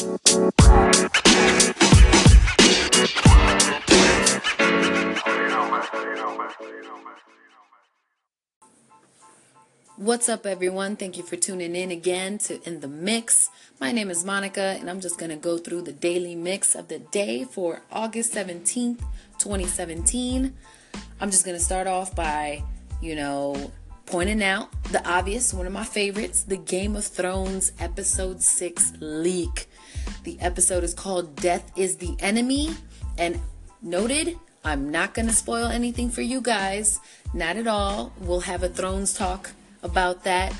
What's up, everyone? Thank you for tuning in again to In the Mix. My name is Monica, and I'm just going to go through the daily mix of the day for August 17th, 2017. I'm just going to start off by, you know, pointing out the obvious, one of my favorites, the Game of Thrones Episode 6 leak. The episode is called Death is the Enemy, and noted, I'm not going to spoil anything for you guys. Not at all. We'll have a Thrones talk about that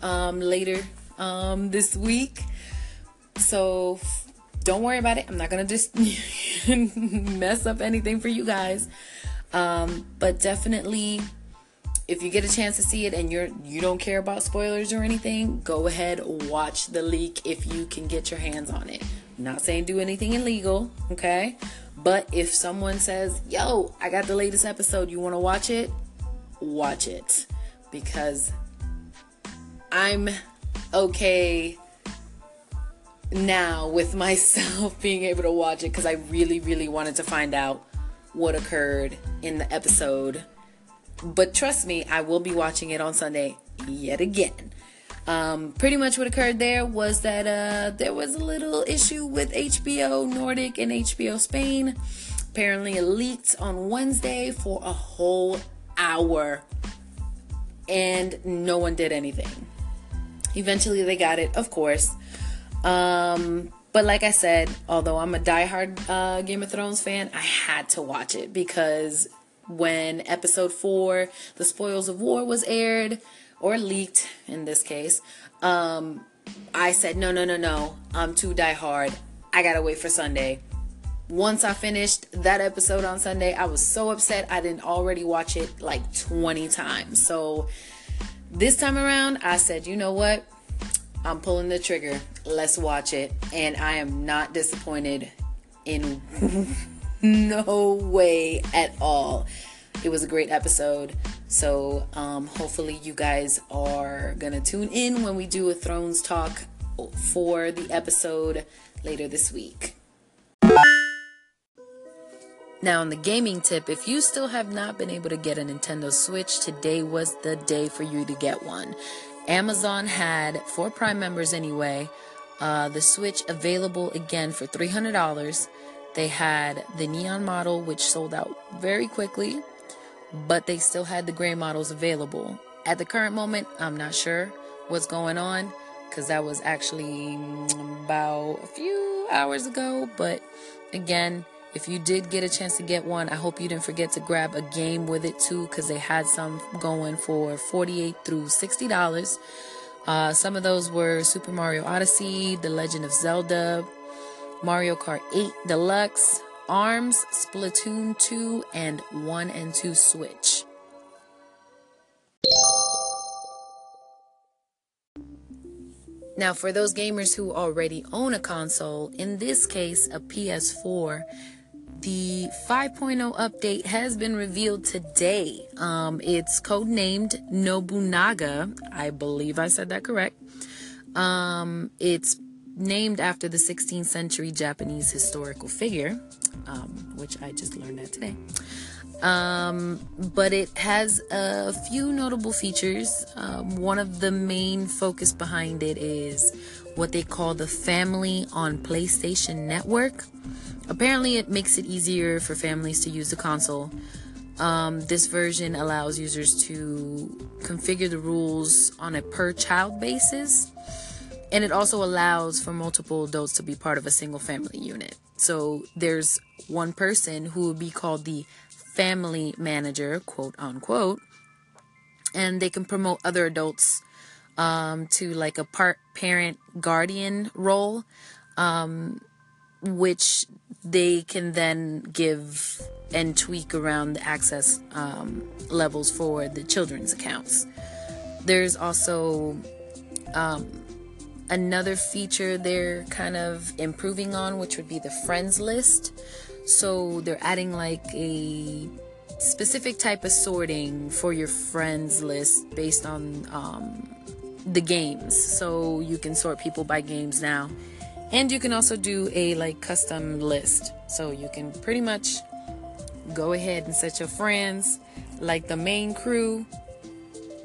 um, later um, this week. So don't worry about it. I'm not gonna just mess up anything for you guys. Um, but definitely, if you get a chance to see it and you're you don't care about spoilers or anything, go ahead watch the leak if you can get your hands on it. I'm not saying do anything illegal, okay? But if someone says, "Yo, I got the latest episode. You want to watch it?" Watch it because I'm okay now with myself being able to watch it because I really, really wanted to find out what occurred in the episode. But trust me, I will be watching it on Sunday yet again. Um, pretty much what occurred there was that uh, there was a little issue with HBO Nordic and HBO Spain. Apparently, it leaked on Wednesday for a whole hour, and no one did anything. Eventually, they got it, of course. Um, but like I said, although I'm a diehard uh, Game of Thrones fan, I had to watch it because when episode four, The Spoils of War, was aired or leaked in this case, um, I said, no, no, no, no, I'm too die hard. I gotta wait for Sunday. Once I finished that episode on Sunday, I was so upset I didn't already watch it like 20 times. So this time around, I said, you know what? I'm pulling the trigger. Let's watch it. And I am not disappointed in no way at all. It was a great episode. So um, hopefully, you guys are going to tune in when we do a Thrones talk for the episode later this week. Now, on the gaming tip, if you still have not been able to get a Nintendo Switch, today was the day for you to get one. Amazon had, for Prime members anyway, uh, the Switch available again for $300. They had the neon model, which sold out very quickly, but they still had the gray models available. At the current moment, I'm not sure what's going on because that was actually about a few hours ago, but again, if you did get a chance to get one, I hope you didn't forget to grab a game with it too, because they had some going for 48 through $60. Uh, some of those were Super Mario Odyssey, The Legend of Zelda, Mario Kart 8 Deluxe, ARMS, Splatoon 2, and 1 and 2 Switch. Now, for those gamers who already own a console, in this case a PS4, the 5.0 update has been revealed today. Um, it's codenamed Nobunaga. I believe I said that correct. Um, it's named after the 16th century Japanese historical figure, um, which I just learned that today. Um, but it has a few notable features. Um, one of the main focus behind it is what they call the Family on PlayStation Network. Apparently, it makes it easier for families to use the console. Um, this version allows users to configure the rules on a per child basis, and it also allows for multiple adults to be part of a single family unit. So there's one person who will be called the family manager, quote unquote, and they can promote other adults um, to like a part parent guardian role. Um, which they can then give and tweak around the access um, levels for the children's accounts. There's also um, another feature they're kind of improving on, which would be the friends list. So they're adding like a specific type of sorting for your friends list based on um, the games. So you can sort people by games now And you can also do a like custom list. So you can pretty much go ahead and set your friends, like the main crew,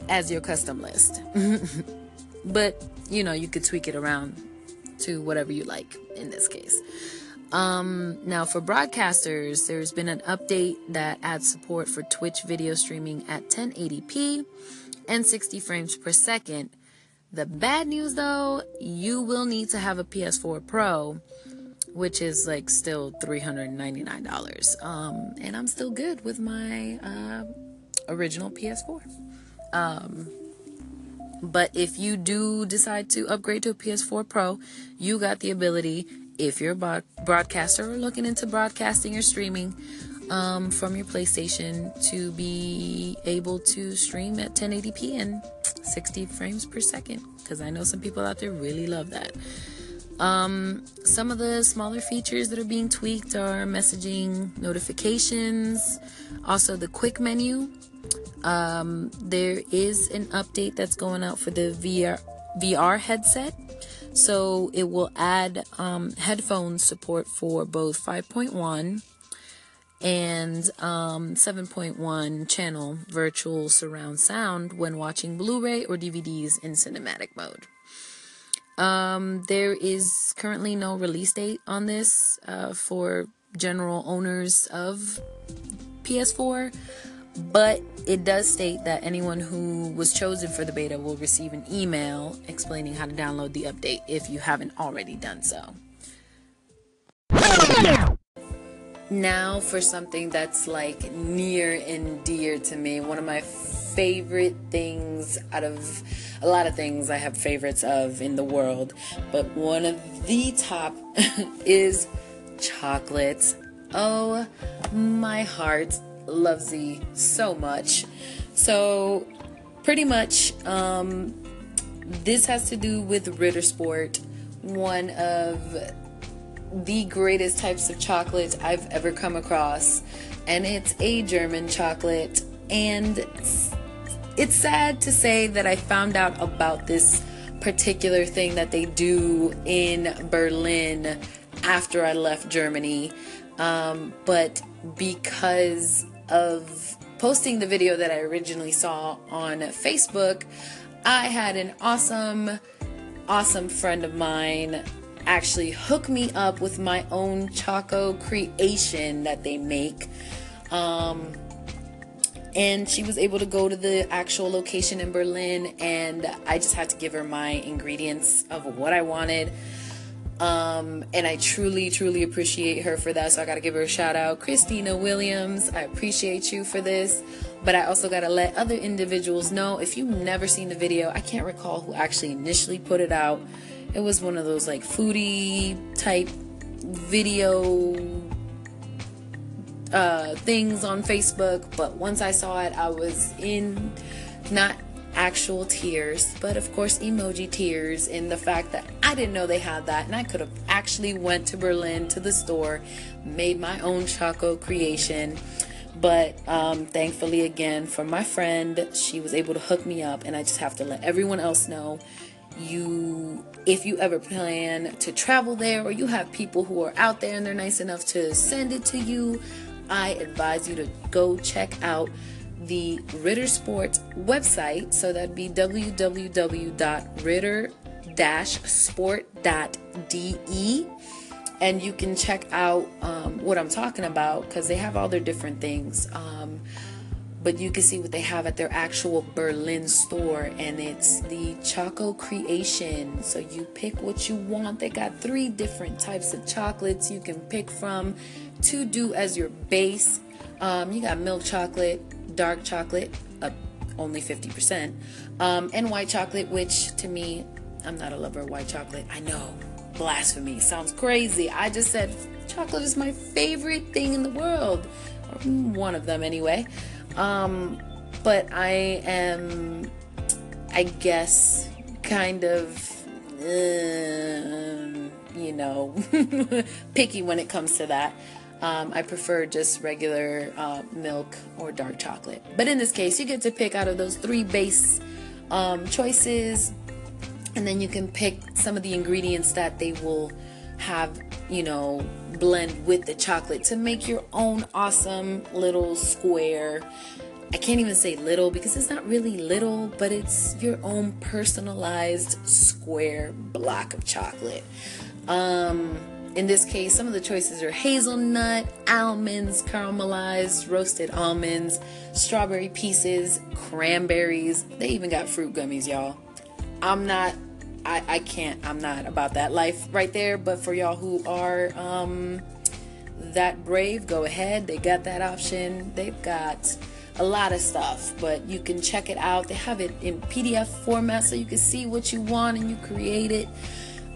as your custom list. but you know, you could tweak it around to whatever you like in this case. Um, now, for broadcasters, there's been an update that adds support for Twitch video streaming at 1080p and 60 frames per second. The bad news though, you will need to have a PS4 Pro, which is like still $399. Um, and I'm still good with my uh, original PS4. Um, but if you do decide to upgrade to a PS4 Pro, you got the ability if you're a broadcaster or looking into broadcasting or streaming um, from your PlayStation to be able to stream at 1080p and 60 frames per second. Because I know some people out there really love that. Um, some of the smaller features that are being tweaked are messaging notifications, also the quick menu. Um, there is an update that's going out for the VR VR headset so it will add um, headphone support for both 5.1 and um, 7.1 channel virtual surround sound when watching Blu ray or DVDs in cinematic mode. Um, there is currently no release date on this uh, for general owners of PS4. But it does state that anyone who was chosen for the beta will receive an email explaining how to download the update if you haven't already done so. Now, for something that's like near and dear to me, one of my favorite things out of a lot of things I have favorites of in the world, but one of the top is chocolate. Oh, my heart loves thee so much. So, pretty much, um, this has to do with Ritter Sport, one of the greatest types of chocolate I've ever come across. And it's a German chocolate. And it's sad to say that I found out about this particular thing that they do in Berlin after I left Germany. Um, but because of posting the video that I originally saw on Facebook, I had an awesome, awesome friend of mine actually hook me up with my own Choco creation that they make. Um, and she was able to go to the actual location in Berlin, and I just had to give her my ingredients of what I wanted. Um, and I truly, truly appreciate her for that. So I got to give her a shout out. Christina Williams, I appreciate you for this. But I also got to let other individuals know if you've never seen the video, I can't recall who actually initially put it out. It was one of those like foodie type video uh, things on Facebook. But once I saw it, I was in not actual tears, but of course emoji tears in the fact that I didn't know they had that and I could have actually went to Berlin to the store, made my own Choco creation. But um, thankfully, again, for my friend, she was able to hook me up, and I just have to let everyone else know you if you ever plan to travel there or you have people who are out there and they're nice enough to send it to you i advise you to go check out the Ritter Sports website. So that'd be www.ritter-sport.de. And you can check out um, what I'm talking about because they have all their different things. Um, but you can see what they have at their actual Berlin store, and it's the Choco Creation. So you pick what you want. They got three different types of chocolates you can pick from to do as your base. Um, you got milk chocolate, dark chocolate, only 50%, um, and white chocolate, which to me, I'm not a lover of white chocolate. I know, blasphemy, sounds crazy. I just said chocolate is my favorite thing in the world, or one of them anyway. Um, but I am, I guess, kind of, uh, you know, picky when it comes to that. Um, I prefer just regular uh, milk or dark chocolate. But in this case, you get to pick out of those three base um, choices, and then you can pick some of the ingredients that they will have, you know, blend with the chocolate to make your own awesome little square. I can't even say little because it's not really little, but it's your own personalized square block of chocolate. Um, in this case, some of the choices are hazelnut, almonds, caramelized, roasted almonds, strawberry pieces, cranberries. They even got fruit gummies, y'all. I'm not, I, I can't, I'm not about that life right there. But for y'all who are um, that brave, go ahead. They got that option. They've got a lot of stuff, but you can check it out. They have it in PDF format so you can see what you want and you create it.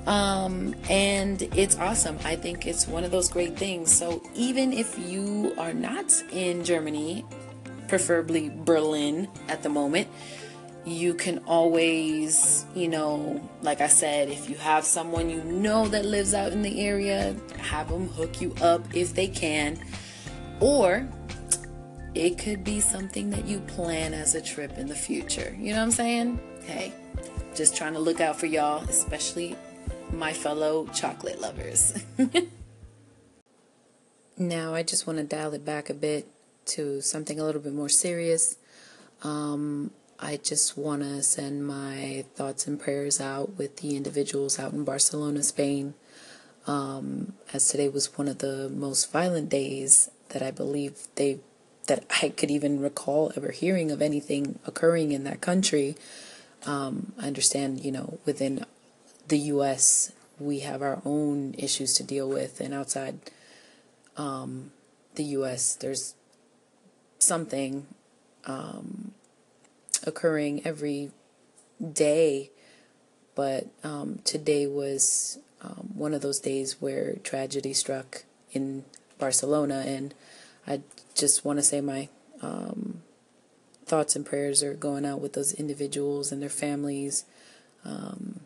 Um, and it's awesome. I think it's one of those great things. So even if you are not in Germany, preferably Berlin at the moment, you can always, you know, like I said, if you have someone you know that lives out in the area, have them hook you up if they can. Or it could be something that you plan as a trip in the future. You know what I'm saying? Hey, just trying to look out for y'all, especially my fellow chocolate lovers. now, I just want to dial it back a bit to something a little bit more serious. Um, I just want to send my thoughts and prayers out with the individuals out in Barcelona, Spain, um, as today was one of the most violent days that I believe they that I could even recall ever hearing of anything occurring in that country. Um, I understand, you know, within the U.S., we have our own issues to deal with, and outside um, the U.S., there's something um, occurring every day. But um, today was um, one of those days where tragedy struck in Barcelona, and I just want to say my um, thoughts and prayers are going out with those individuals and their families. Um,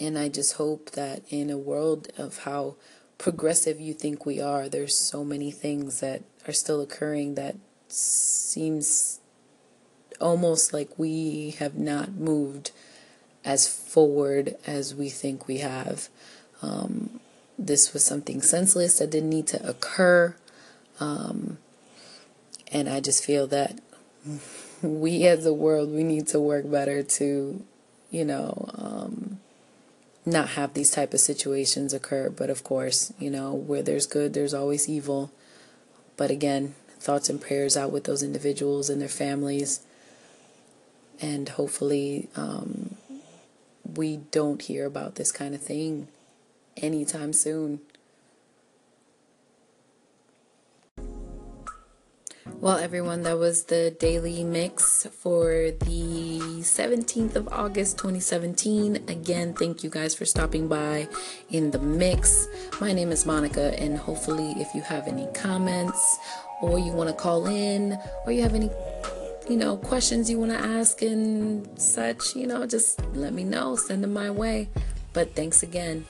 and I just hope that in a world of how progressive you think we are, there's so many things that are still occurring that seems almost like we have not moved as forward as we think we have. Um, this was something senseless that didn't need to occur. Um, and I just feel that we as a world, we need to work better to, you know, um, not have these type of situations occur. But of course, you know, where there's good, there's always evil. But again, thoughts and prayers out with those individuals and their families. And hopefully, um, we don't hear about this kind of thing anytime soon. Well, everyone, that was the daily mix for the 17th of August 2017. Again, thank you guys for stopping by in the mix. My name is Monica, and hopefully, if you have any comments or you want to call in or you have any you know questions you want to ask and such you know just let me know send them my way but thanks again